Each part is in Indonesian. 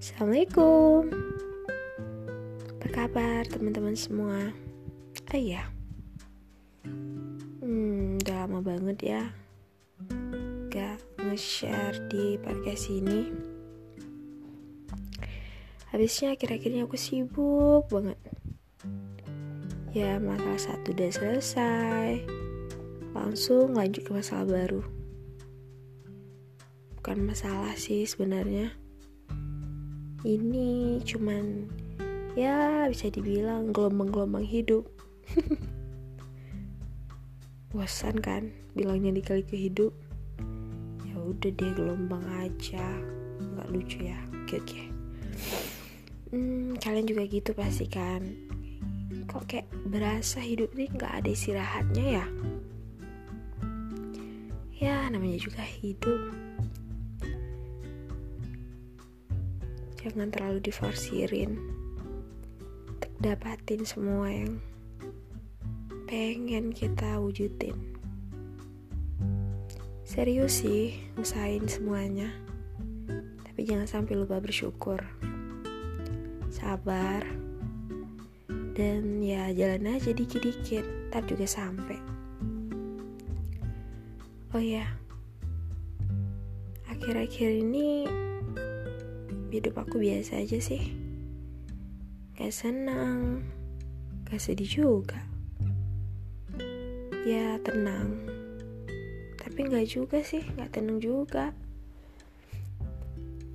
Assalamualaikum. Apa kabar teman-teman semua? Oh iya. Hmm, udah lama banget ya Gak nge-share di podcast ini. Habisnya akhir-akhir ini aku sibuk banget. Ya masalah satu udah selesai. Langsung lanjut ke masalah baru. Bukan masalah sih sebenarnya ini cuman ya bisa dibilang gelombang-gelombang hidup. Bosan kan bilangnya dikali ke hidup ya udah deh gelombang aja. Nggak lucu ya? Oke oke. Hmm, kalian juga gitu pasti kan? Kok kayak berasa hidup ini nggak ada istirahatnya ya? Ya namanya juga hidup jangan terlalu diforsirin. Dapatin semua yang pengen kita wujudin. Serius sih usahain semuanya. Tapi jangan sampai lupa bersyukur. Sabar. Dan ya jalan aja dikit-dikit. Ntar juga sampai. Oh ya. Akhir-akhir ini hidup aku biasa aja sih. Gak senang Gak sedih juga. Ya tenang. Tapi gak juga sih Gak tenang juga.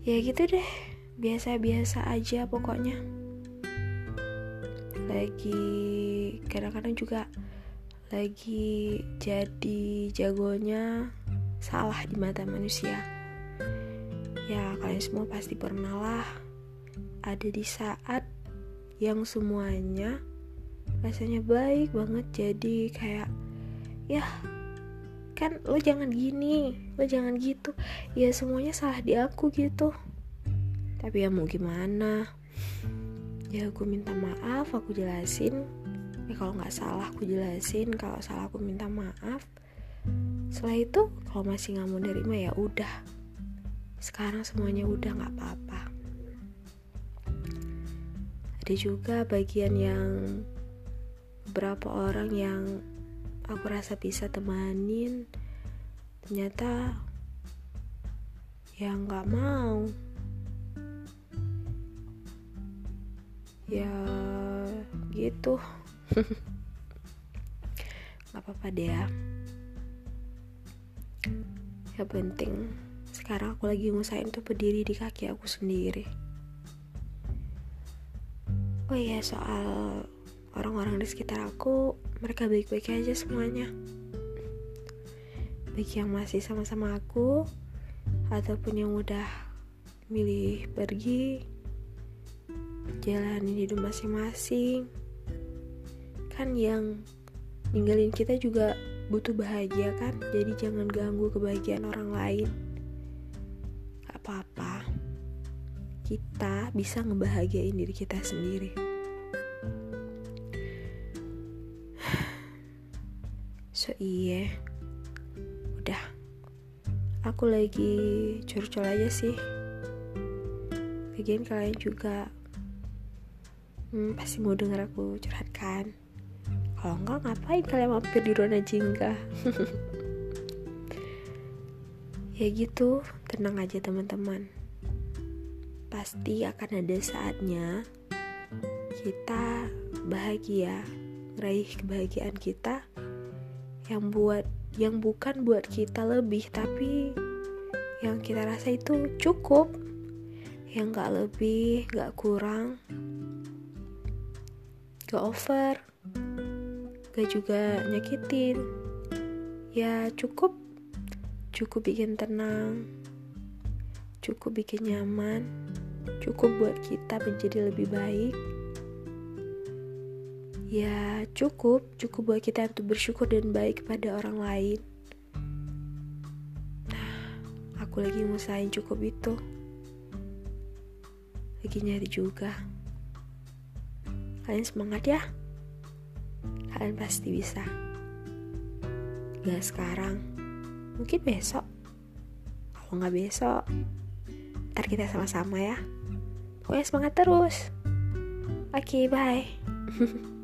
Ya gitu deh Biasa-biasa aja pokoknya. Lagi Kadang-kadang juga Lagi Jadi jagonya Salah di mata manusia Ya kalian semua pasti pernah lah. Ada di saat yang semuanya rasanya baik banget. Jadi kayak ya kan lo jangan gini lo jangan gitu. Ya semuanya salah di aku gitu. Tapi ya mau gimana? Ya aku minta maaf aku jelasin. Ya kalau nggak salah aku jelasin. Kalau salah aku minta maaf. Setelah itu kalau masih nggak mau nerima ya udah sekarang semuanya udah gak apa-apa. Ada juga bagian yang beberapa orang yang aku rasa bisa temanin ternyata yang gak mau. Ya gitu. Gak apa-apa deh ya. Yang penting sekarang aku lagi ngusahain tuh berdiri di kaki aku sendiri. Oh iya soal orang-orang di sekitar aku mereka baik-baik aja semuanya. Baik yang masih sama-sama aku ataupun yang udah milih pergi jalanin hidup masing-masing. Kan yang ninggalin kita juga butuh bahagia kan? Jadi jangan ganggu kebahagiaan orang lain apa-apa kita bisa ngebahagiain diri kita sendiri. So iya. Udah. Aku lagi curcol aja sih. Bagian kalian juga hmm, pasti mau denger aku curhat kan kalau enggak ngapain kalian mampir di Rona Jingga ya gitu tenang aja teman-teman. Pasti akan ada saatnya kita bahagia meraih kebahagiaan kita yang buat yang bukan buat kita lebih tapi yang kita rasa itu cukup. Yang gak lebih gak kurang gak over gak juga nyakitin. Ya cukup cukup bikin tenang, cukup bikin nyaman, cukup buat kita menjadi lebih baik. Ya, cukup, cukup buat kita untuk bersyukur dan baik kepada orang lain. Nah, aku lagi ngusahain cukup itu. Lagi nyari juga. Kalian semangat ya? Kalian pasti bisa. Gak sekarang mungkin besok. Kalau nggak besok ntar kita sama-sama ya. Pokoknya semangat terus. Oke okay, bye